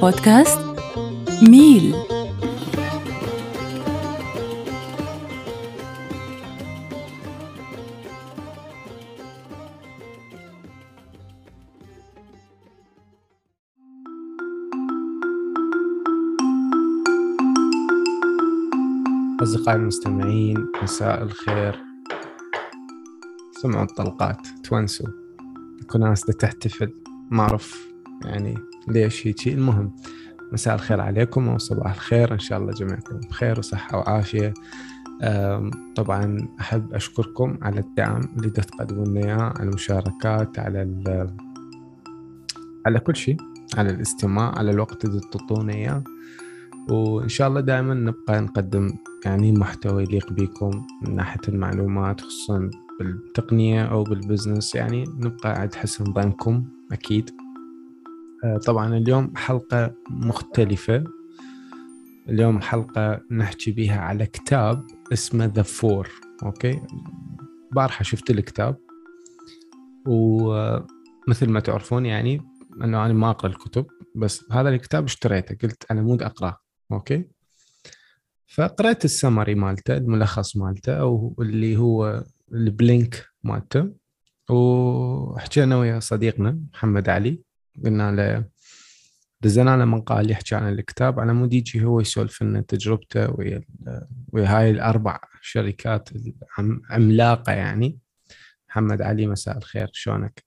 بودكاست ميل. أصدقائي المستمعين مساء الخير. سمعوا الطلقات تونسوا. كل ناس تحتفل ما أعرف يعني ليش هيجي المهم مساء الخير عليكم وصباح الخير إن شاء الله جميعكم بخير وصحة وعافية. طبعا أحب أشكركم على الدعم اللي تقدمون لنا إياه على المشاركات على على كل شيء على الاستماع على الوقت اللي تعطونا إياه. وإن شاء الله دائما نبقى نقدم يعني محتوى يليق بكم من ناحية المعلومات خصوصا بالتقنية أو بال business. يعني نبقى عند حسن ظنكم أكيد. آه، طبعا اليوم حلقة مختلفة. اليوم حلقة نحكي بها على كتاب اسمه The Four okay؟ بارحة شفت الكتاب. ومثل ما تعرفون يعني إنه أنا ما أقرأ الكتب بس هذا الكتاب اشتريته قلت أنا مود أقرأه okay؟ فقرأت السمري مالته الملخص مالته أو اللي هو ال Blink مالته. وحكينا ويا صديقنا محمد علي. قلنا له دزنا له مقال يحكي عن الكتاب على مود يجي هو يسولف لنا تجربته ويا ويا هاي الأربع شركات عملاقة يعني محمد علي مساء الخير شلونك؟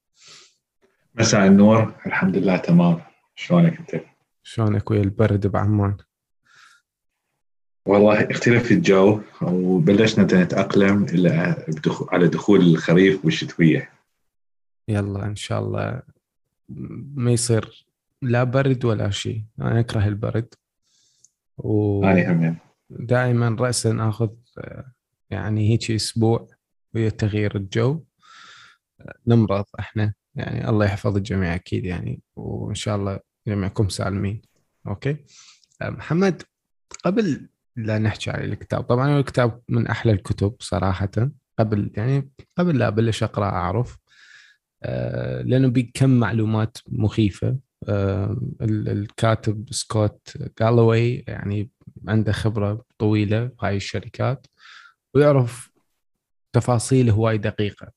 مساء النور الحمد لله تمام شلونك أنت؟ شلونك ويا البرد بعمان؟ والله اختلف الجو وبلشنا نتأقلم على دخول الخريف والشتوية يلا إن شاء الله ما يصير لا برد ولا شيء. أنا أكره البرد. و أنا دائما رأسا آخذ يعني هيك أسبوع ويا تغيير الجو. نمرض إحنا. يعني الله يحفظ الجميع أكيد يعني. وإن شاء الله جميعكم سالمين. okay؟ محمد قبل لا نحكي عن الكتاب. طبعا الكتاب من أحلى الكتب صراحة. قبل يعني قبل لا أبلش أقرأ أعرف. لأنه بكم معلومات مخيفة. آه، الكاتب سكوت جالوي يعني عنده خبرة طويلة بهاي الشركات ويعرف تفاصيل هواي دقيقة.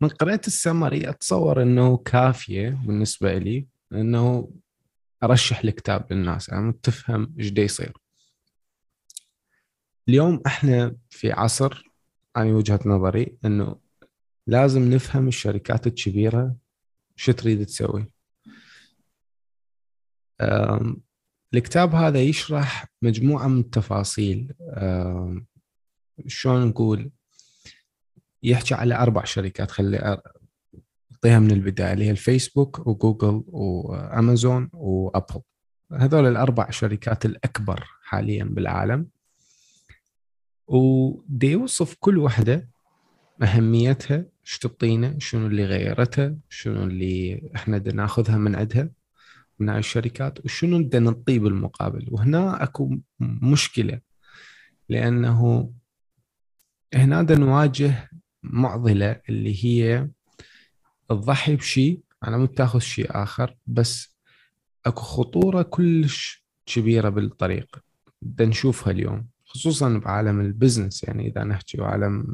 من قريت السمري أتصور إنه كافية بالنسبة لي إنه أرشح الكتاب للناس. يعني تفهم إيش يصير. اليوم إحنا في عصر أنا وجهة نظري إنه لازم نفهم الشركات الكبيرة شو تريد تسوي. الكتاب هذا يشرح مجموعة من التفاصيل. شلون نقول؟ يحكي على أربع شركات خلي أعطيها من البداية اللي هي الفيسبوك وجوجل وأمازون وأبل. هذول الأربع شركات الأكبر حاليا بالعالم. ودي يوصف كل واحدة أهميتها إيش تعطينا؟ شنو اللي غيرتها؟ شنو اللي إحنا بدنا ناخذها من عندها؟ من هاي الشركات؟ وشنو بدنا نعطيه بالمقابل؟ وهنا أكو مشكلة لأنه هنا نواجه معضلة اللي هي تضحي بشيء على مود تاخذ شيء آخر بس أكو خطورة كلش كبيرة بالطريق. بدنا نشوفها اليوم خصوصا بعالم ال business يعني إذا نحكي وعالم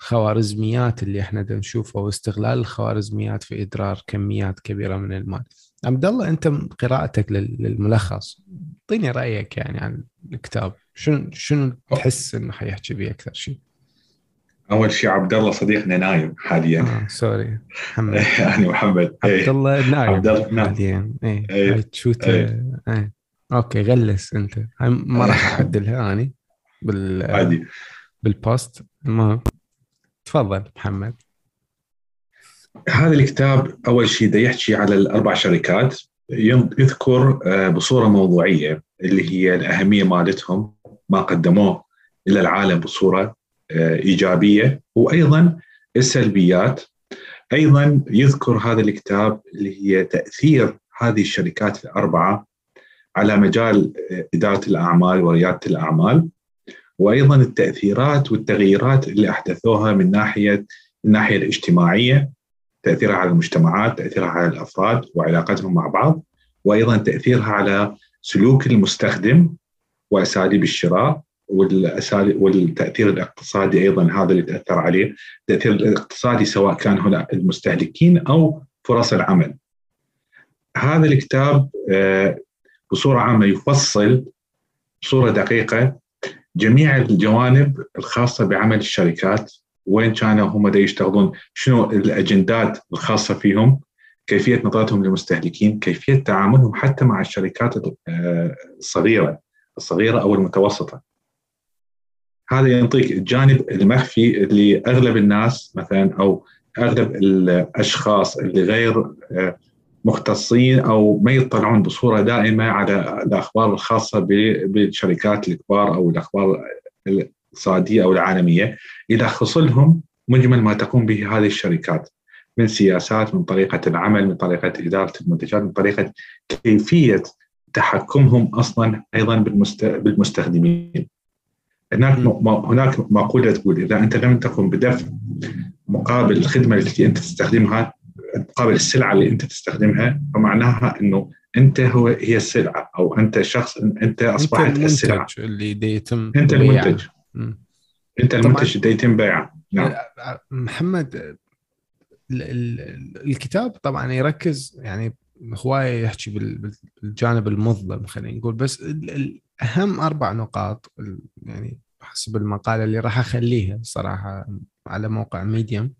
الخوارزميات اللي إحنا نشوفها واستغلال الخوارزميات في إدرار كميات كبيرة من المال. عبد الله أنت قراءتك للملخص أعطيني رأيك يعني عن الكتاب. شنو شنو تحس إنه حيحكي به أكثر؟ شيء؟ أول شيء عبد الله صديقنا نايم حاليا. آه sorry. محمد. يعني محمد. عبد الله نايم عبد الله حاليا. إيه, إيه. تشوت إيه. إيه. okay غلس أنت. هاي ما راح أعدلها اني بال عادي. بال post المهم. تفضل محمد. هذا الكتاب أول شيء ده يحكي على الأربع شركات. يذكر آه، بصورة موضوعية اللي هي الأهمية مالتهم ما قدموه إلى العالم بصورة آه، إيجابية. وأيضا السلبيات. أيضا يذكر هذا الكتاب اللي هي تأثير هذه الشركات الأربعة على مجال إدارة الأعمال وريادة الأعمال. وأيضا التأثيرات والتغييرات اللي أحدثوها من ناحيه الناحيه الاجتماعية تأثيرها على المجتمعات، تأثيرها على الأفراد وعلاقتهم مع بعض وأيضا تأثيرها على سلوك المستخدم وأساليب الشراء والاساليب والتأثير الاقتصادي أيضا هذا اللي تأثر عليه، التأثير الاقتصادي سواء كان هنا المستهلكين أو فرص العمل. هذا الكتاب آه، بصورة عامة يفصل بصورة دقيقة جميع الجوانب الخاصة بعمل الشركات وين كانوا هم دا يشتغلون شنو الأجندات الخاصة فيهم كيفية نظرتهم للمستهلكين كيفية تعاملهم حتى مع الشركات آه، الصغيرة الصغيرة أو المتوسطة. هذا يعطيك الجانب المخفي اللي أغلب الناس مثلا أو أغلب الأشخاص اللي غير آه، مختصين أو ما يطلعون بصورة دائمة على الأخبار الخاصة بالشركات الكبار أو الأخبار الاقتصادية أو العالمية يلخص لهم مجمل ما تقوم به هذه الشركات من سياسات من طريقة العمل من طريقة إدارة المنتجات من طريقة كيفية تحكمهم أصلا أيضا بالمستخدمين. هناك هناك مقولة تقول إذا أنت لم تقم بدفع مقابل الخدمة التي أنت تستخدمها مقابل السلعة اللي أنت تستخدمها فمعناها إنه أنت هو هي السلعة أو أنت شخص أنت أصبحت انت السلعة. اللي يتم أنت المنتج. أنت المنتج اللي يتم بيعه نعم. محمد الكتاب طبعا يركز يعني هوايه يحكي بالجانب المظلم خلينا نقول بس أهم أربع نقاط يعني حسب المقالة اللي راح أخليها صراحة على موقع ميديم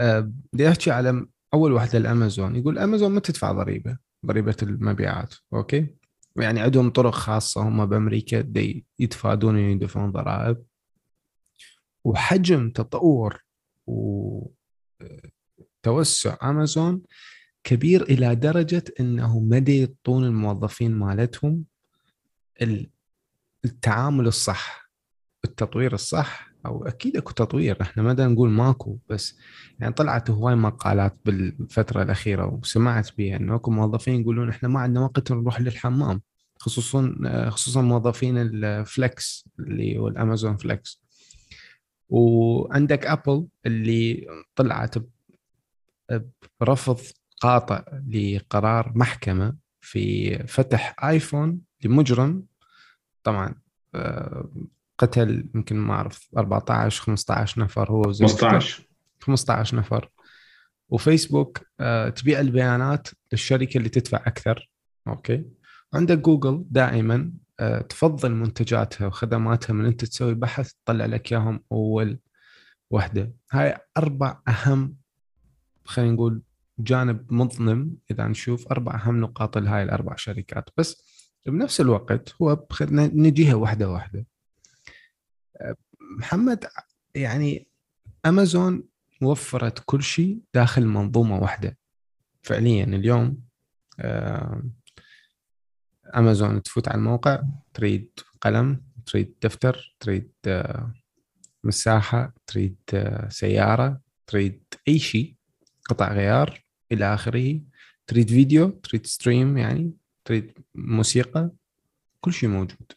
بدي أحكي على أول واحدة الأمازون. يقول أمازون ما تدفع ضريبة ضريبة المبيعات أوكي؟ يعني عندهم طرق خاصة هم بأمريكا دي يتفادون يدفعون ضرائب. وحجم تطور وتوسع أمازون كبير إلى درجة إنه ما يعطون الموظفين مالتهم التعامل الصح التطوير الصح. أو أكيد أكو تطوير. إحنا ما نقول ماكو بس يعني طلعت هواي مقالات بالفترة الأخيرة وسمعت بها إنه أكو موظفين يقولون إحنا ما عندنا وقت نروح للحمام خصوصا خصوصا موظفين ال Flex اللي هو الأمازون Flex. وعندك أبل اللي طلعت برفض قاطع لقرار محكمة في فتح آيفون لمجرم. طبعا آه، قتل يمكن ما أعرف 14 15 نفر هو 15 15 نفر. وفيسبوك آه، تبيع البيانات للشركة اللي تدفع أكثر. okay. عندك جوجل دائما آه، تفضل منتجاتها وخدماتها من أنت تسوي بحث تطلع لك إياهم أول وحدة. هاي أربع أهم خلينا نقول جانب مظلم إذا نشوف أربع أهم نقاط لهاي الأربع شركات. بس بنفس الوقت هو نجيها واحدة واحدة. محمد يعني أمازون وفرت كل شيء داخل منظومة واحدة. فعليا اليوم أمازون تفوت على الموقع تريد قلم تريد دفتر تريد آه، مساحة تريد آه، سيارة تريد أي شيء قطع غيار إلى آخره. تريد فيديو تريد stream يعني تريد موسيقى كل شيء موجود.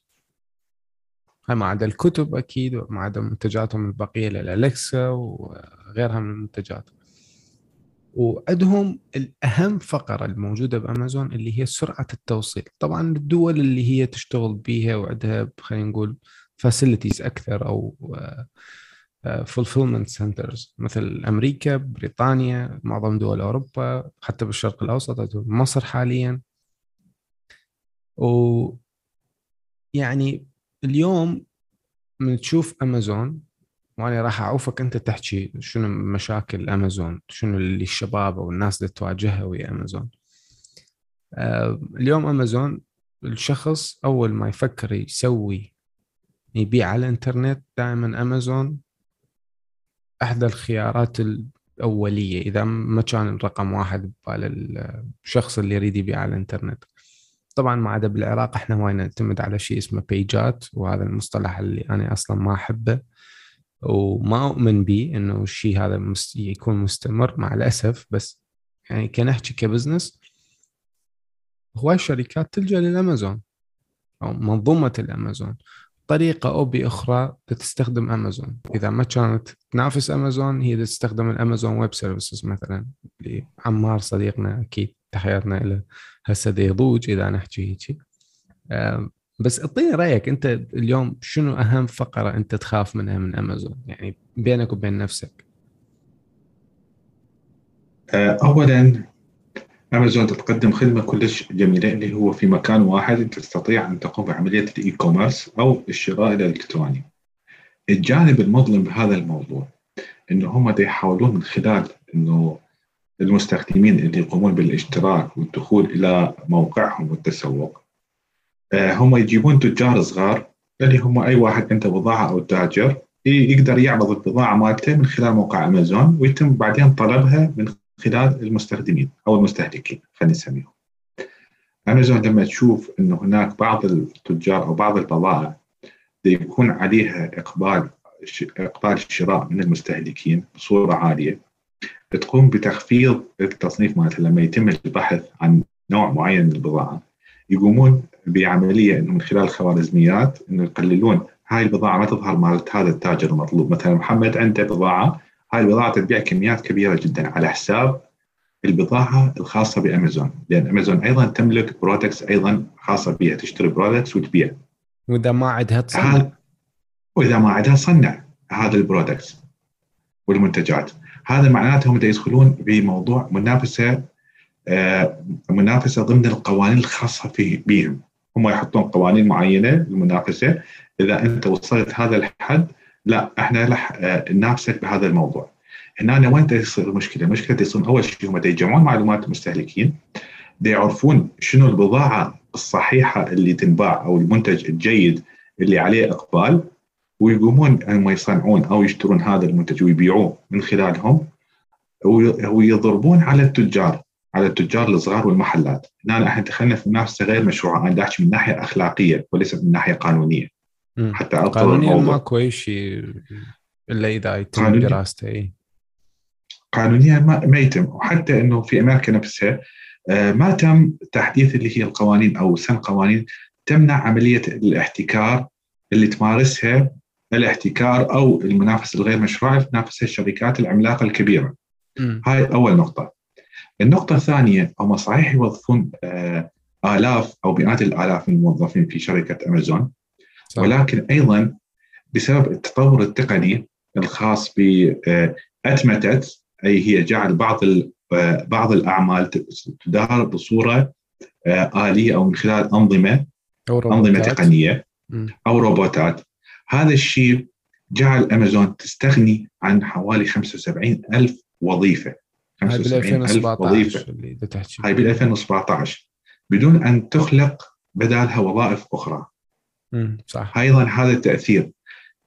ما عدا الكتب أكيد وما عدا منتجاتهم البقية للألكسا وغيرها من المنتجات. وعندهم الأهم فقرة الموجودة بأمازون اللي هي سرعة التوصيل. طبعا الدول اللي هي تشتغل بيها وعندها خلينا نقول facilities أكثر أو fulfillment centers مثل أمريكا بريطانيا معظم دول أوروبا حتى بالشرق الأوسط مصر حاليا. و يعني اليوم من تشوف أمازون وأنا راح أعوفك أنت تحكي شنو مشاكل أمازون شنو اللي الشباب أو الناس اللي تواجهها ويا أمازون. آه، اليوم أمازون الشخص أول ما يفكر يسوي يبيع على الإنترنت دائما أمازون احدى الخيارات الأولية إذا ما كان رقم واحد ببال الشخص اللي يريد يبيع على الإنترنت. طبعا ما عدا بالعراق إحنا هواي نعتمد على شيء اسمه بيجات وهذا المصطلح اللي أنا أصلا ما أحبه وما أؤمن به إنه الشيء هذا مست... يكون مستمر مع الأسف. بس يعني كنحكي كبزنس هواي الشركات تلجأ للأمازون أو منظومة الأمازون. بطريقه أو بأخرى تستخدم أمازون. إذا ما كانت تنافس أمازون هي تستخدم ال Amazon Web Services مثلا لعمار صديقنا أكيد. تحياتنا له هسه يضوج إذا نحكي هيك. بس أعطيني رأيك أنت اليوم شنو أهم فقرة أنت تخاف منها من أمازون؟ يعني بينك وبين نفسك. آه، اولا أمازون تقدم خدمة كلش جميلة اللي هو في مكان واحد أنت تستطيع أن تقوم بعملية ال e-commerce أو الشراء الإلكتروني. الجانب المظلم بهذا الموضوع إنه هم يحاولون من خلال إنه المستخدمين اللي يقومون بالاشتراك والدخول إلى موقعهم والتسوق آه، هم يجيبون تجار صغار اللي هم أي واحد عنده بضاعة أو تاجر يقدر يعرض البضاعة مالته من خلال موقع أمازون ويتم بعدين طلبها من خلال المستخدمين أو المستهلكين خلينا نسميهم. أمازون لما تشوف إنه هناك بعض التجار أو بعض البضائع يكون عليها إقبال إقبال الشراء من المستهلكين بصورة عالية تقوم بتخفيض التصنيف مالتها لما يتم البحث عن نوع معين من البضاعة. يقومون بعملية إنه من خلال الخوارزميات إنه يقللون هاي البضاعة ما تظهر مالت هذا التاجر المطلوب. مثلا محمد عنده بضاعة هاي البضاعة تبيع كميات كبيرة جدا على حساب البضاعة الخاصة بأمازون. لأن أمازون أيضا تملك products أيضا خاصة بها تشتري products وتبيع. وإذا ما عندها تصنع. وإذا ما عندها تصنع هذا ال products والمنتجات. هذا معناته هم يدخلون بموضوع منافسة آه، منافسة ضمن القوانين الخاصة في بهم. هم يحطون قوانين معينة للمنافسة. إذا أنت وصلت هذا الحد لا إحنا آه، ننافسك بهذا الموضوع. هنا وين دا يصير المشكلة؟ المشكلة دا يصير أول شيء هم يجمعون معلومات المستهلكين يعرفون شنو البضاعة الصحيحة اللي تنباع أو المنتج الجيد اللي عليه إقبال. ويقومون هم يصنعون أو يشترون هذا المنتج ويبيعوه من خلالهم وي- ويضربون على التجار على التجار الصغار والمحلات. هنا إحنا دخلنا في منافسه غير مشروعة أنا احكي من ناحية أخلاقية وليس من ناحية قانونية. مم. حتى قانونيا ماكو أي شيء إلا إذا يتم. دراسته إي. قانونيا ما, ما يتم. وحتى إنه في أمريكا نفسها آه، ما تم تحديث اللي هي القوانين أو سن قوانين تمنع عملية الاحتكار اللي تمارسها الاحتكار أو المنافسة الغير مشروعة تنافسها الشركات العملاقة الكبيرة. مم. هاي أول نقطة. النقطة الثانية هم صحيح يوظفون آه، آلاف أو مئات الآلاف من الموظفين في شركة أمازون صح. ولكن أيضا بسبب التطور التقني الخاص بأتمتة أي هي جعل بعض آه، بعض الأعمال تدار بصورة آه، آلية أو من خلال أنظمة أو أنظمة. تقنية. أو روبوتات هذا الشيء جعل أمازون تستغني عن حوالي 75 ألف وظيفة. هاي بال 75 ألف وظيفة. 2017 اللي دا تحكي. هاي بال 2017 بدون أن تخلق بدالها وظائف أخرى. مم. صح. أيضا هذا التأثير.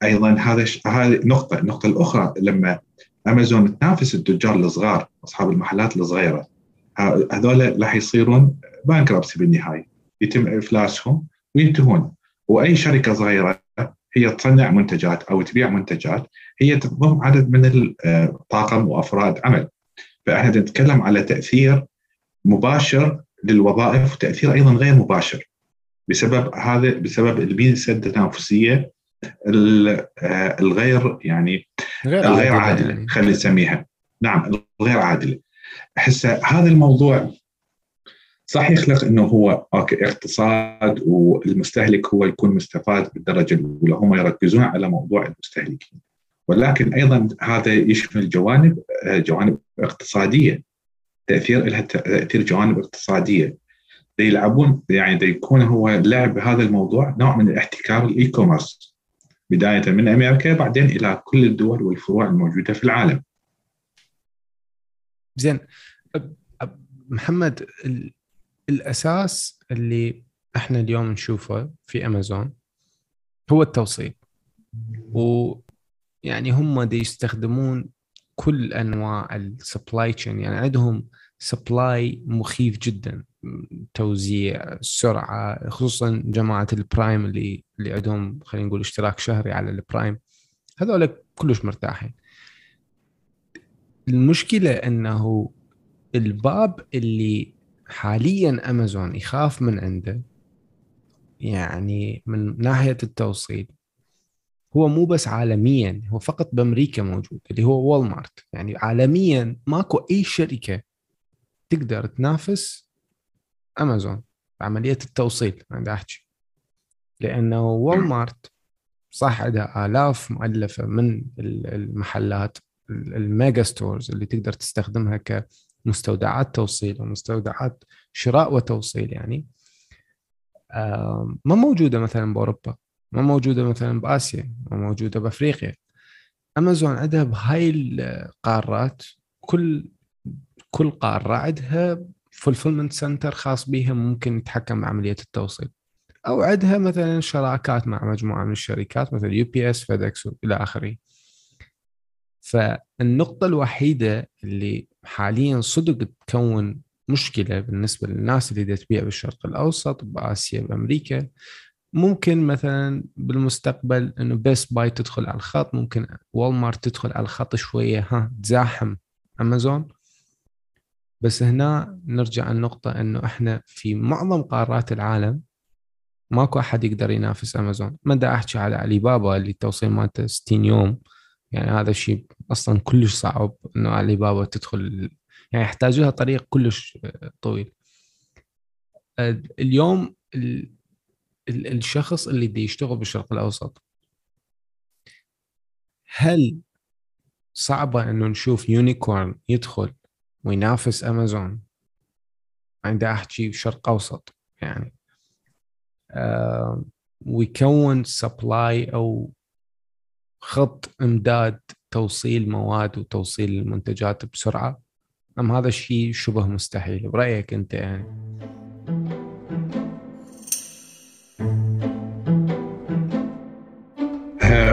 أيضا هذا ش... هذه نقطة النقطه الأخرى لما أمازون تنافس التجار الصغار أصحاب المحلات الصغيرة هذول راح يصيرون بانكربسي بالنهاية. يتم إفلاسهم وينتهون. وأي شركة صغيرة هي تصنع منتجات أو تبيع منتجات هي تضم عدد من الطاقم وأفراد عمل. فإحنا نتكلم على تأثير مباشر للوظائف وتأثير أيضا غير مباشر. بسبب هذا بسبب الميزة التنافسية ال- آه، الغير يعني غير الغير عادلة. يعني. خلينا نسميها. نعم الغير عادلة. احس هذا الموضوع صح يخلق إنه هو okay اقتصاد والمستهلك هو يكون مستفاد بالدرجة الأولى. هم يركزون على موضوع المستهلكين. ولكن أيضا هذا يشمل جوانب جوانب اقتصادية. تأثير لها تأثير جوانب اقتصادية. دي يلعبون يعني دي يكون هو لعب هذا الموضوع نوع من الاحتكار ال e-commerce بداية من أمريكا بعدين إلى كل الدول والفروع الموجودة في العالم. زين محمد الأساس اللي إحنا اليوم نشوفه في أمازون هو التوصيل. ويعني هم دي يستخدمون كل أنواع ال supply chain يعني عندهم supply مخيف جدا توزيع سرعة خصوصا جماعة ال Prime اللي اللي عندهم خلينا نقول اشتراك شهري على ال Prime هذول كلش مرتاحين. المشكلة إنه الباب اللي حاليا امازون يخاف من عنده يعني من ناحية التوصيل هو مو بس عالميا هو فقط بأمريكا موجود اللي هو وول مارت يعني عالميا ماكو أي شركة تقدر تنافس امازون عملية التوصيل أنا أحكي. لأنه وول مارت صح عندها آلاف مؤلفة من المحلات ال mega stores اللي تقدر تستخدمها كمستودعات توصيل ومستودعات شراء وتوصيل يعني. ما موجودة مثلا بأوروبا ما موجودة مثلا بآسيا ما موجودة بأفريقيا. أمازون عندها بهاي القارات كل كل قارة عندها fulfillment center خاص بها ممكن يتحكم بعملية التوصيل. أو عندها مثلا شراكات مع مجموعة من الشركات مثل UPS FedEx إلى آخره. فالنقطة الوحيدة اللي حاليا صدق تكون مشكلة بالنسبة للناس اللي تبيع بالشرق الأوسط بآسيا بأمريكا ممكن مثلا بالمستقبل إنه بيست باي تدخل على الخط ممكن وول مارت تدخل على الخط شوية ها تزاحم امازون بس هنا نرجع النقطة إنه إحنا في معظم قارات العالم ماكو أحد يقدر ينافس امازون ما دا أحكي على علي بابا اللي التوصيل مالته 60 يوم. يعني هذا الشيء أصلا كلش صعب إنه علي بابا تدخل يعني يحتاج لها طريق كلش طويل. اليوم الشخص اللي دي يشتغل بالشرق الأوسط هل صعبة إنه نشوف unicorn يدخل وينافس أمازون؟ عندي أحكي شرق أوسط يعني. آه ويكون supply أو خط امداد توصيل مواد وتوصيل المنتجات بسرعة؟ أم هذا الشيء شبه مستحيل؟ برأيك أنت يعني؟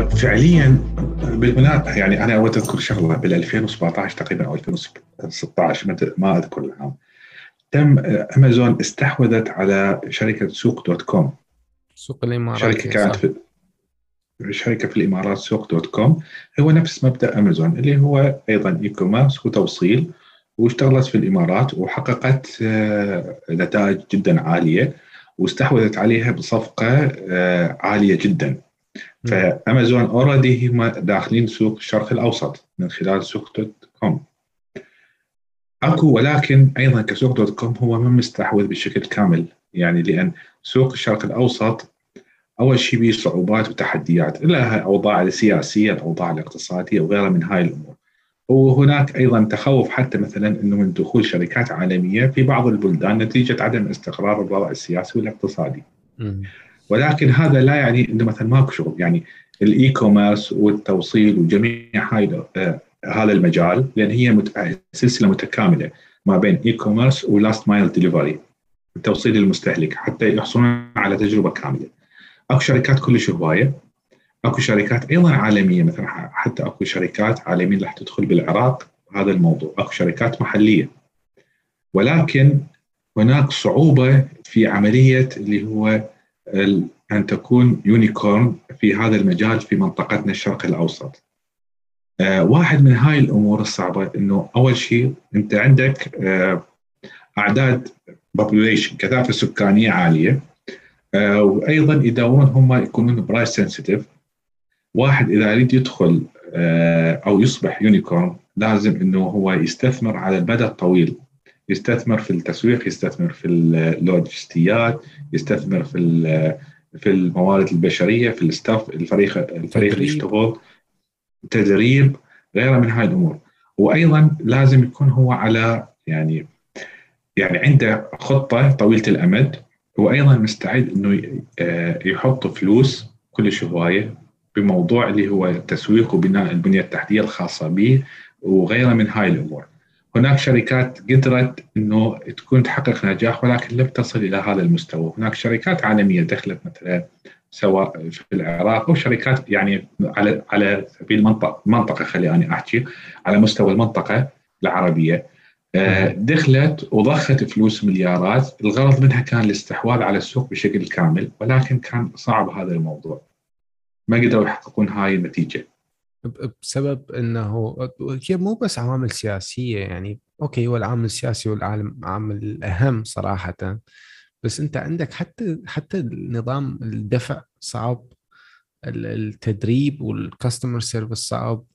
فعليا بالمناسبه يعني أنا أود أذكر شغلة بال 2017 تقريبا أو 2016 ما أذكر العام. تم أمازون استحوذت على شركة سوق دوت كوم. سوق الإمارات شركة كانت في شركه في الإمارات سوق دوت كوم. هو نفس مبدأ أمازون اللي هو أيضا e-commerce وتوصيل واشتغلت في الإمارات وحققت آه، نتائج جدا عالية واستحوذت عليها بصفقة آه، عالية جدا. فأمازون already هم داخلين سوق الشرق الأوسط من خلال سوق دوت كوم. أكو ولكن أيضا كسوق دوت كوم هو ما مستحوذ بشكل كامل يعني لأن سوق الشرق الأوسط أول شيء به صعوبات وتحديات لها أوضاع السياسيه الأوضاع الاقتصادية وغيرها من هاي الأمور وهناك أيضا تخوف حتى مثلا إنه من دخول شركات عالمية في بعض البلدان نتيجة عدم استقرار الوضع السياسي والاقتصادي. ولكن هذا لا يعني إنه مثلا ماكو شغل يعني ال e-commerce والتوصيل وجميع هاي آه هذا المجال لأن هي مت... سلسلة متكاملة ما بين e-commerce و last mile delivery التوصيل للمستهلك حتى يحصلون على تجربة كاملة. أكو شركات كلش هوايه أكو شركات أيضا عالمية مثلا حتى أكو شركات عالمية راح تدخل بالعراق هذا الموضوع أكو شركات محلية ولكن هناك صعوبة في عملية اللي هو أن تكون unicorn في هذا المجال في منطقتنا الشرق الأوسط. آه واحد من هاي الأمور الصعبة إنه أول شيء أنت عندك آه أعداد population كثافة سكانية عالية وأيضا يداومون هم يكونون price sensitive واحد إذا يريد يدخل آه أو يصبح unicorn لازم إنه هو يستثمر على المدى الطويل. يستثمر في التسويق يستثمر في اللوجستيات يستثمر في في الموارد البشرية في الستاف الفريق الفريق اللي يشتغل. تدريب غيرها من هاي الأمور. وأيضا لازم يكون هو على يعني يعني عنده خطة طويلة الأمد. وأيضا مستعد إنه آه، يحط فلوس كلش هوايه بموضوع اللي هو التسويق وبناء البنية التحتية الخاصة به وغيرها من هاي الأمور. هناك شركات قدرت إنه تكون تحقق نجاح ولكن لم تصل إلى هذا المستوى، هناك شركات عالمية دخلت مثلا سواء في العراق أو شركات يعني على على سبيل المنطقة منطقة خليني أحكي على مستوى المنطقة العربية دخلت وضخت فلوس مليارات. الغرض منها كان الاستحواذ على السوق بشكل كامل ولكن كان صعب هذا الموضوع. ما قدروا يحققون هاي النتيجة. بسبب إنه هي مو بس عوامل سياسية يعني. okay هو العامل السياسي والعامل الاهم صراحة. بس أنت عندك حتى حتى نظام الدفع صعب التدريب وال customer service صعب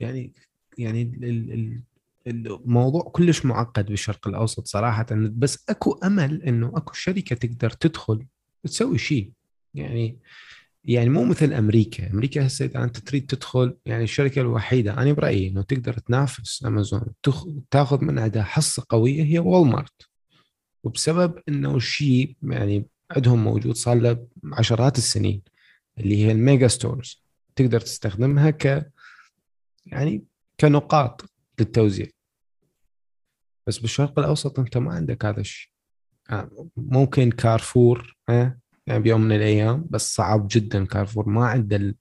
يعني يعني الموضوع كلش معقد بالشرق الأوسط صراحة بس أكو أمل إنه أكو شركة تقدر تدخل تسوي شيء. يعني يعني مو مثل أمريكا، أمريكا هسه إذا أنت تريد تدخل يعني الشركة الوحيدة أنا برأيي إنه تقدر تنافس أمازون تاخذ من عندها حصة قوية هي والمارت وبسبب إنه شيء يعني عندهم موجود صار له عشرات السنين اللي هي ال mega stores. تقدر تستخدمها ك يعني كنقاط للتوزيع. بس بالشرق الأوسط أنت ما عندك هذا الشيء. آه، ممكن كارفور ها يعني بيوم من الأيام بس صعب جدا كارفور. ما عنده ال...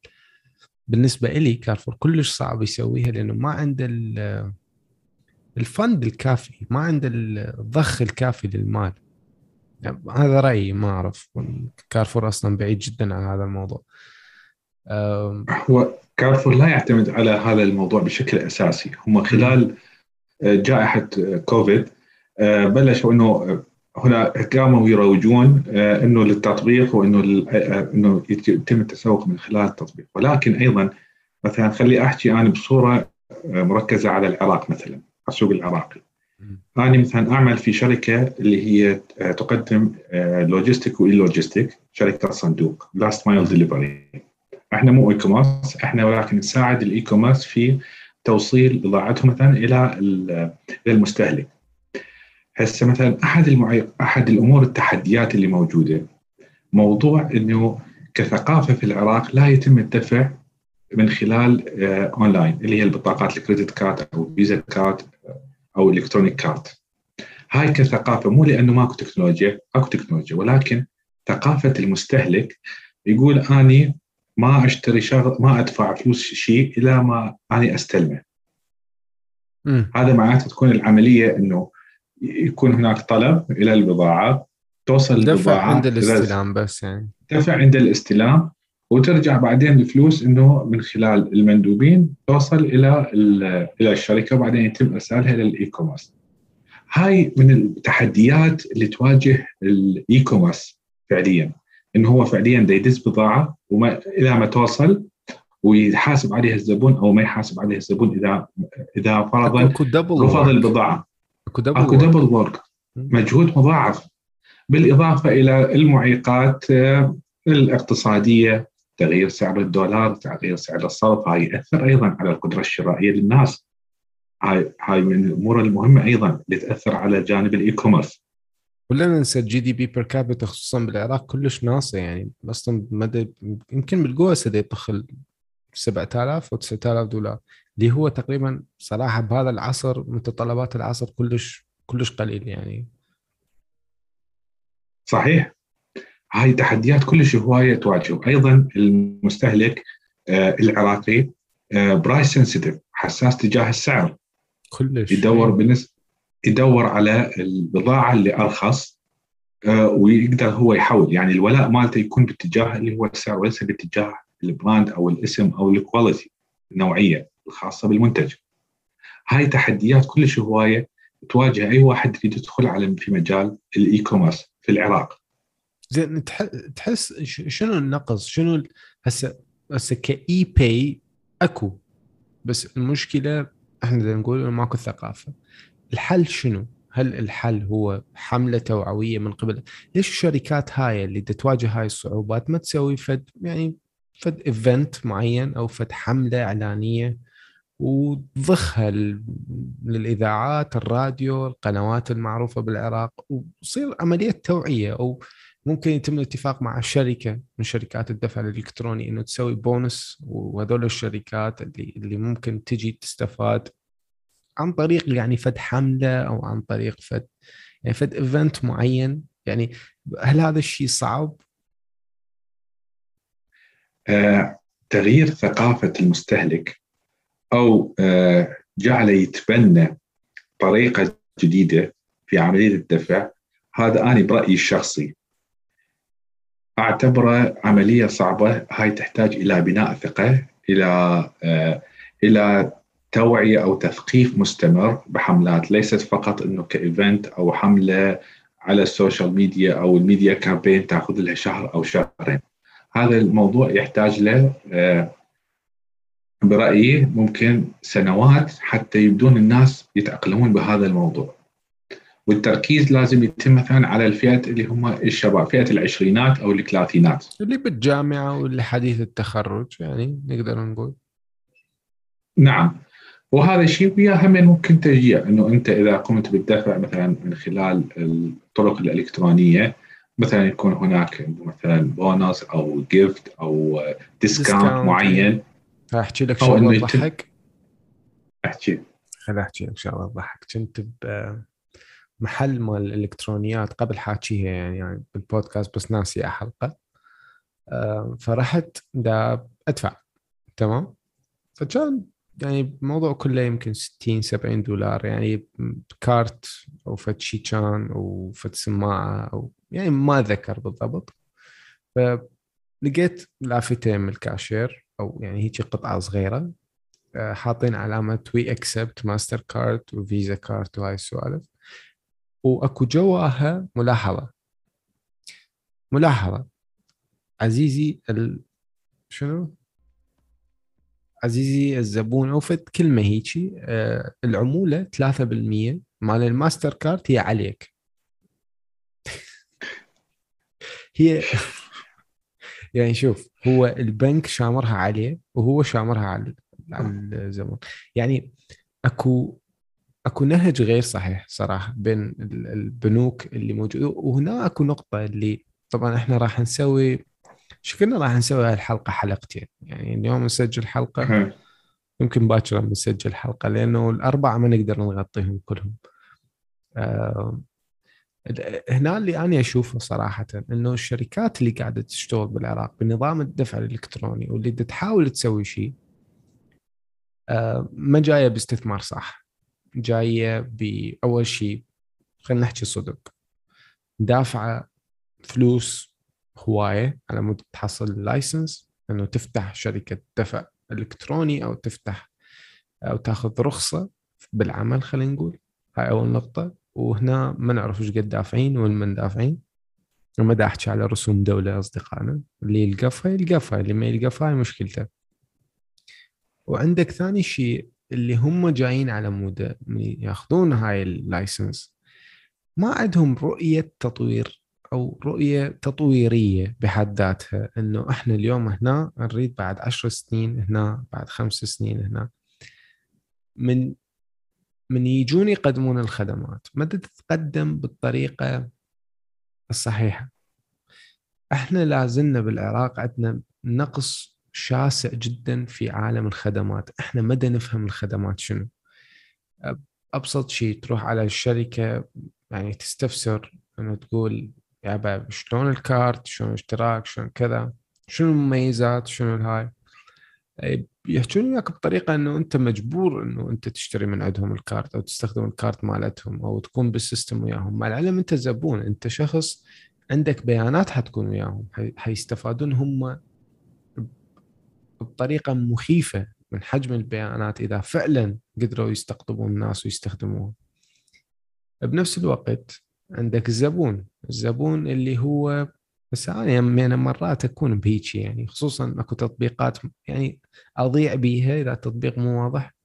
بالنسبة لي كارفور كلش صعب يسويها لأنه ما عنده ال... ال fund الكافي ما عنده الضخ الكافي للمال. يعني هذا رأيي ما أعرف. كارفور أصلا بعيد جدا عن هذا الموضوع. هو كارفور لا يعتمد على هذا الموضوع بشكل أساسي. هم خلال آه، جائحة كوفيد. آه، بلشوا إنه هنا قاموا يروجون آه، إنه للتطبيق وإنه إنه يتم التسوق من خلال التطبيق. ولكن أيضا مثلا خلي أحكي أنا بصورة مركزة على العراق مثلا السوق العراقي. أنا مثلا أعمل في شركة اللي هي تقدم logistic واي logistic شركة الصندوق last mile delivery إحنا مو e-commerce إحنا ولكن نساعد ال e-commerce في توصيل بضاعتهم مثلا إلى المستهلك. هسه مثلا أحد المعي... أحد الأمور التحديات اللي موجودة موضوع إنه كثقافة في العراق لا يتم الدفع من خلال آه اونلاين اللي هي البطاقات ال credit card أو Visa card أو electronic card. هاي كثقافة مو لأنه ماكو تكنولوجيا، أكو تكنولوجيا ولكن ثقافة المستهلك يقول أني ما أشتري شغل ما أدفع فلوس شيء إلى ما أني أستلمه. هذا معناته تكون العملية إنه يكون هناك طلب إلى البضاعة توصل دفع البضاعة عند الاستلام بس يعني دفع عند الاستلام وترجع بعدين الفلوس إنه من خلال المندوبين توصل إلى إلى الشركة وبعدين يتم إرسالها لل e-commerce. هاي من التحديات اللي تواجه ال e-commerce فعليا إنه هو فعليا يدز بضاعة وما إلى ما توصل ويحاسب عليها الزبون أو ما يحاسب عليها الزبون اذا إذا فرضا رفض البضاعة. أكو double أكو double work مجهود مضاعف. بالإضافة إلى المعيقات آه، الاقتصادية تغيير سعر الدولار تغيير سعر الصرف هاي يأثر أيضا على القدرة الشرائية للناس. هاي هاي من الأمور المهمة أيضا اللي تأثر على جانب ال e-commerce ولا ننسى ال GDP per capita خصوصا بالعراق كلش ناقصه يعني. أصلا مدى يمكن بالقوة سدي يطخ 7000 و 9000 دولار. اللي هو تقريبا صراحة بهذا العصر متطلبات العصر كلش كلش قليل يعني. صحيح. هاي تحديات كلش هواية تواجه. أيضا المستهلك آه العراقي آه price sensitive حساس تجاه السعر. كلش. يدور بالنسبة يدور على البضاعة اللي أرخص آه ويقدر هو يحول يعني الولاء مالته يكون باتجاه اللي هو السعر وليس باتجاه ال brand أو الاسم أو ال quality النوعية الخاصة بالمنتج. هاي تحديات كلش هواية تواجه أي واحد يريد يدخل على في مجال ال e-commerce في العراق. زين تحس شنو النقص؟ شنو هسه هسه كي باي أكو بس المشكلة إحنا نقول ماكو ثقافة. الحل شنو؟ هل الحل هو حملة توعوية من قبل ليش الشركات هاي اللي تواجه هاي الصعوبات ما تسوي فد يعني فد event معين أو فد حملة إعلانية وتضخها للإذاعات الراديو القنوات المعروفة بالعراق وتصير عملية توعية أو ممكن يتم الاتفاق مع شركة من شركات الدفع الإلكتروني إنه تسوي بونس وهذول الشركات اللي اللي ممكن تجي تستفاد عن طريق يعني فد حملة أو عن طريق فد يعني فد event معين يعني هل هذا الشيء صعب؟ آه، تغيير ثقافة المستهلك أو آه، جعله يتبنى طريقة جديدة في عملية الدفع هذا أنا برأيي الشخصي أعتبره عملية صعبة هاي تحتاج إلى بناء ثقة إلى آه، إلى توعية أو تثقيف مستمر بحملات ليست فقط إنه ك event أو حملة على ال social media أو ال media campaign تأخذ لها شهر أو شهرين. هذا الموضوع يحتاج له آه، برأيي ممكن سنوات حتى يبدون الناس يتأقلمون بهذا الموضوع. والتركيز لازم يتم مثلا على الفئات اللي هم الشباب فئة العشرينات أو الثلاثينات. اللي بالجامعة واللي حديث التخرج يعني نقدر نقول. نعم. وهذا الشيء ويا هم ممكن تشجيع إنه أنت إذا قمت بالدفع مثلا من خلال الطرق الإلكترونية مثلا يكون هناك مثلا بونص أو gift أو discount معين. أحكي لك شغلة تضحك. أحكي. خليني أحكي لك شغلة تضحك. كنت بمحل مال الالكترونيات قبل حاكيها يعني, يعني بالبودكاست بس ناسي حلقه فرحت دا أدفع. تمام؟ فكان يعني الموضوع كله يمكن 60 70 دولار. يعني كارت أو فد شي كان أو فد سماعة أو يعني ما أذكر بالضبط. فلقيت لافتة من الكاشير أو يعني هيك قطعة صغيرة آه، حاطين علامة we accept ماستر كارد وفيزا كارد وهاي السوالف. وأكو جواها ملاحظة. ملاحظة. عزيزي ال... شنو؟ عزيزي الزبون فد كلمة هيجي آه العمولة 3% مال الماستر كارد هي عليك. هي يعني شوف هو البنك شامرها عليه وهو شامرها على على الزبون. يعني أكو أكو نهج غير صحيح صراحة بين البنوك اللي موجوده وهنا أكو نقطة اللي طبعا إحنا راح نسوي شكلنا راح نسوي هاي الحلقة حلقتين. يعني اليوم نسجل حلقة. يمكن باكر بنسجل حلقة لأنه الأربعة ما نقدر نغطيهم كلهم. آه هنا اللي أنا أشوفه صراحة إنه الشركات اللي قاعدة تشتغل بالعراق بنظام الدفع الإلكتروني واللي تحاول تسوي شيء آه ما جاية باستثمار صح. جاية باول شيء خلينا نحكي صدق. دافعة فلوس هواية على مود تحصل ال license إنه تفتح شركة دفع إلكتروني أو تفتح أو تاخذ رخصة بالعمل خلينا نقول. هاي أول نقطة. وهنا ما نعرف إيش قد دافعين وين من دافعين وما دا أحكي على رسوم دولة أصدقائنا. اللي يلقفها يلقفها اللي ما يلقفها هاي مشكلته. وعندك ثاني شيء اللي هم جايين على مود ياخذون هاي ال license ما عندهم رؤية تطوير أو رؤية تطويرية بحد ذاتها إنه إحنا اليوم هنا نريد بعد عشر سنين هنا بعد خمس سنين هنا. من من يجون يقدمون الخدمات ما تتقدم بالطريقة الصحيحة. إحنا لازلنا بالعراق عندنا نقص شاسع جدا في عالم الخدمات. إحنا ما نفهم الخدمات شنو. أبسط شيء تروح على الشركة يعني تستفسر إنه تقول يا شلون الكارت شلون الاشتراك شلون كذا شنو المميزات شنو الهاي. يحكون وياك بطريقة إنه أنت مجبور إنه أنت تشتري من عندهم الكارت أو تستخدم الكارت مالتهم أو تكون بال system وياهم. مع العلم أنت زبون أنت شخص عندك بيانات حتكون وياهم. حيستفادون هم بطريقة مخيفة من حجم البيانات إذا فعلا قدروا يستقطبون الناس ويستخدموها. بنفس الوقت عندك الزبون الزبون اللي هو بس أنا يعني مرات أكون بهيجي يعني خصوصا أكو تطبيقات يعني أضيع بيها إذا التطبيق مو واضح.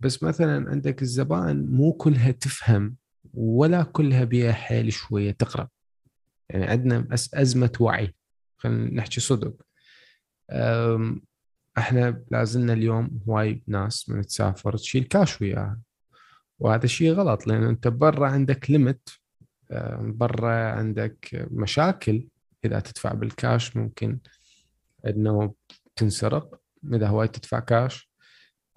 بس مثلا عندك الزبائن مو كلها تفهم ولا كلها بيها حيل شوية تقرأ. يعني عندنا أزمة وعي خلينا نحكي صدق. إحنا لازلنا اليوم هواي ناس من تسافر تشيل كاش وياها. وهذا شيء غلط لأن أنت برا عندك limit برا عندك مشاكل إذا تدفع بالكاش ممكن إنه تنسرق. إذا هواي تدفع كاش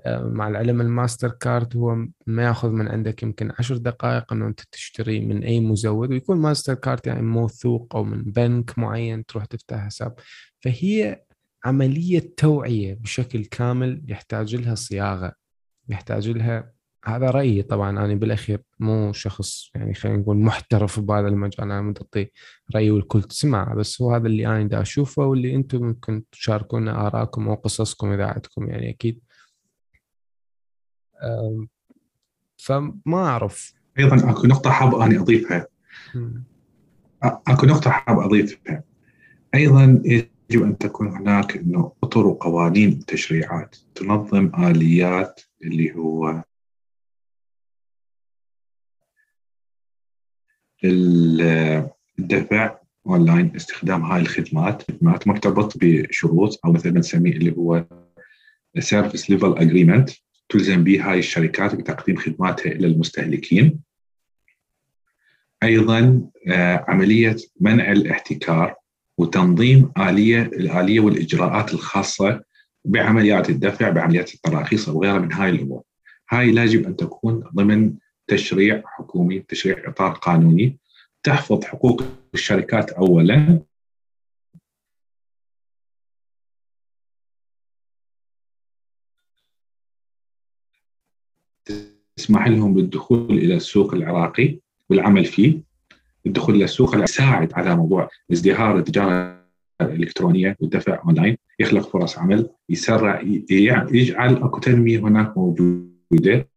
مع العلم الماستر كارد هو ما يأخذ من عندك يمكن عشر دقائق إنه أنت تشتري من أي مزود ويكون ماستر كارد يعني موثوق أو من بنك معين تروح تفتح حساب. فهي عملية توعية بشكل كامل يحتاج لها صياغة يحتاج لها هذا رأيي طبعا. أنا بالأخير مو شخص يعني خلينا نقول محترف بهذا المجال. أنا متعطي رأيي والكل تسمع بس هو هذا اللي أنا دا أشوفه واللي أنتم ممكن تشاركونا آرائكم أو قصصكم إذا عندكم يعني أكيد. فما أعرف. أيضا أكو نقطة حاب أني أضيفها. أكو نقطة حاب أضيفها. أيضا يجب أن تكون هناك إنه اطر وقوانين وتشريعات تنظم آليات اللي هو الدفع اونلاين استخدام هاي الخدمات خدمات مرتبط بشروط أو مثلا نسميه اللي هو service level agreement تلزم به هاي الشركات بتقديم خدماتها إلى المستهلكين أيضا آه، عملية منع الاحتكار وتنظيم آلية الآلية والإجراءات الخاصة بعمليات الدفع بعمليات التراخيص أو غيرها من هاي الأمور. هاي يجب أن تكون ضمن تشريع حكومي، تشريع إطار قانوني تحفظ حقوق الشركات اولا. تسمح لهم بالدخول إلى السوق العراقي والعمل فيه. الدخول إلى السوق يساعد على موضوع ازدهار التجارة الإلكترونية والدفع أونلاين يخلق فرص عمل يسرع يجعل أكو تنمية هناك موجودة.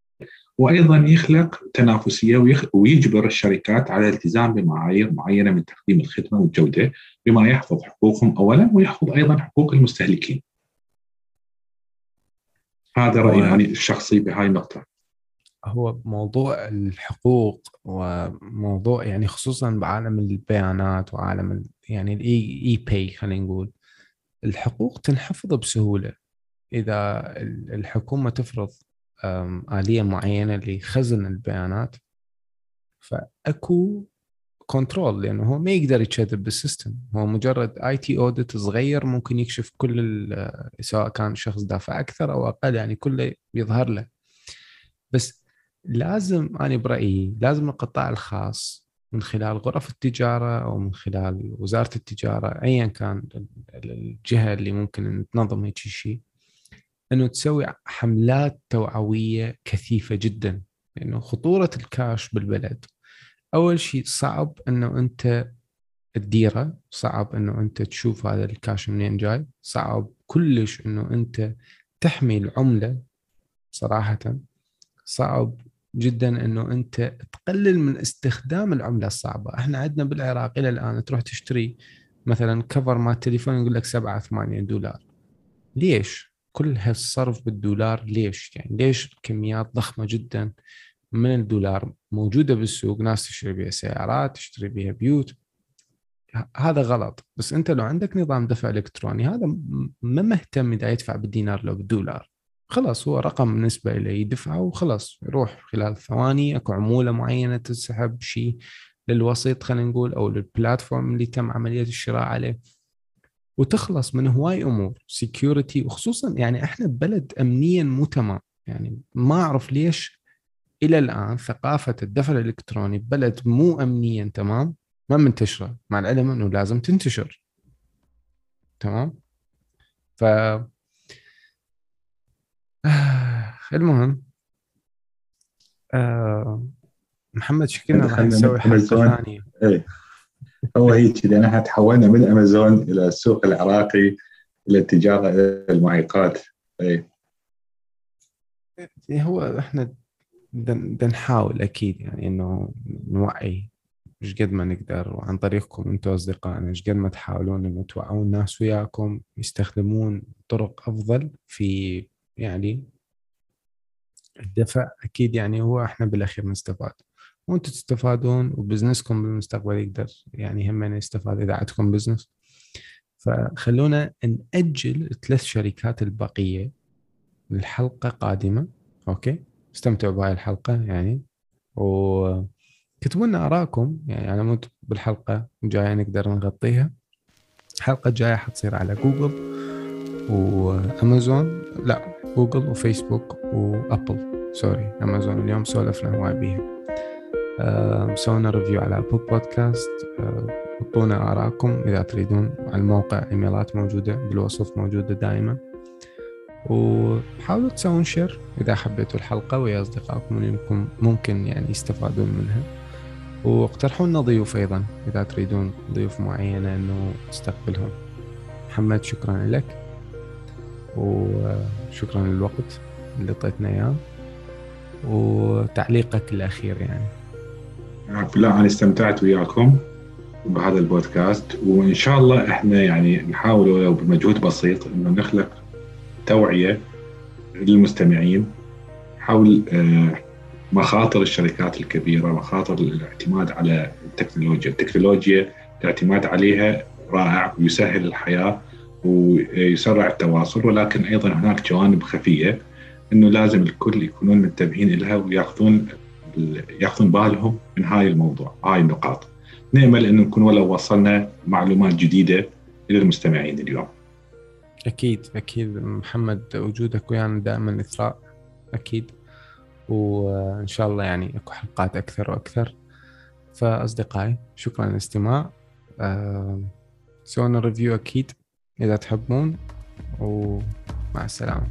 وأيضا يخلق تنافسية ويجبر الشركات على الالتزام بمعايير معينه من تقديم الخدمة والجودة بما يحفظ حقوقهم اولا ويحفظ أيضا حقوق المستهلكين. هذا رأيي يعني الشخصي بهاي النقطة. هو موضوع الحقوق وموضوع يعني خصوصا بعالم البيانات وعالم يعني ال AI خلينا نقول الحقوق تنحفظ بسهولة إذا الحكومة تفرض آلية معينة لخزن البيانات فأكو control لأنه هو ما يقدر يكذب بال system. هو مجرد IT audit صغير ممكن يكشف كل سواء كان شخص دافع أكثر أو أقل يعني كله بيظهر له. بس لازم أنا برأيي لازم القطاع الخاص من خلال غرف التجارة أو من خلال وزارة التجارة أيا كان الجهة اللي ممكن تنظم هيك شيء أنه تسوي حملات توعوية كثيفة جدا. لأنه خطورة الكاش بالبلد. أول شيء صعب أنه أنت تديره صعب أنه أنت تشوف هذا الكاش منين جاي. صعب كلش أنه أنت تحمي العملة صراحة. صعب جدا أنه أنت تقلل من استخدام العملة الصعبة. إحنا عندنا بالعراق إلى الآن تروح تشتري مثلا كفر مال تليفون يقول لك 7 8 دولار. ليش؟ كل هالصرف بالدولار ليش؟ يعني ليش كميات ضخمة جدا من الدولار موجودة بالسوق؟ ناس تشتري بها سيارات تشتري بها بيوت. هذا غلط. بس أنت لو عندك نظام دفع إلكتروني هذا ما مهتم إذا يدفع بالدينار لو بالدولار. خلاص هو رقم بالنسبة له يدفعه وخلاص يروح خلال ثواني أكو عمولة معينة تسحب شيء للوسيط خلينا نقول أو لل platform اللي تم عملية الشراء عليه. وتخلص من هواي أمور security وخصوصا يعني إحنا ببلد امنيا مو تمام يعني ما أعرف ليش إلى الآن ثقافة الدفع الإلكتروني ببلد مو امنيا تمام ما منتشرة. مع العلم إنه لازم تنتشر. تمام؟ ف المهم آه محمد شكلنا راح نسوي حلقة ثانية. إيه. هو هيك لأن إحنا تحولنا من أمازون إلى السوق العراقي إلى التجاره إلى المعيقات اي هو إحنا بدنا نحاول أكيد يعني إنه نوعي. إيش قد ما نقدر. وعن طريقكم أنتم أصدقائنا إيش قد ما تحاولون إنه توعوا الناس وياكم يستخدمون طرق أفضل في يعني الدفع. أكيد يعني هو إحنا بالأخير نستفاد. وأنتم تستفادون و business كم بالمستقبل يقدر يعني هم يستفاد إذا عندكم business. فخلونا نأجل ثلاث شركات البقية للحلقة قادمة. okay؟ استمتعوا بهاي الحلقة يعني. وكتبوا لنا آرائكم يعني أنا مت بالحلقة الجاية نقدر نغطيها. الحلقة الجاية حتصير على جوجل وأمازون لا جوجل وفيسبوك وأبل. sorry أمازون. اليوم سولفنا هواي بيها. سوينا review على ابل بودكاست حطونا آراءكم إذا تريدون على الموقع إيميلات موجودة بالوصف موجودة دائما. وحاولوا تسوون share إذا حبيتوا الحلقة ويا أصدقائكم اللي ممكن يعني يستفادون منها. واقترحوا لنا ضيوف أيضا إذا تريدون ضيوف معينة أنه نستقبلهم. محمد شكرا لك. وشكرا للوقت اللي أعطيتنا إياه. وتعليقك الأخير يعني. لا أنا استمتعت وياكم بهذا البودكاست وإن شاء الله إحنا يعني نحاول ولو بمجهود بسيط إنه نخلق توعية للمستمعين حول آه، مخاطر الشركات الكبيرة مخاطر الاعتماد على التكنولوجيا، التكنولوجيا الاعتماد عليها رائع ويسهل الحياة ويسرع التواصل ولكن أيضا هناك جوانب خفية إنه لازم الكل يكونون منتبهين لها ويأخذون ياخذون بالهم من هاي الموضوع هاي النقاط. نامل إنه نكون ولو وصلنا معلومات جديدة إلى المستمعين اليوم. أكيد أكيد. محمد وجودك ويانا دائما إثراء أكيد. وإن شاء الله يعني أكو حلقات أكثر وأكثر. فأصدقائي شكرا للاستماع سوينا ريفيو أكيد إذا تحبون ومع السلامة.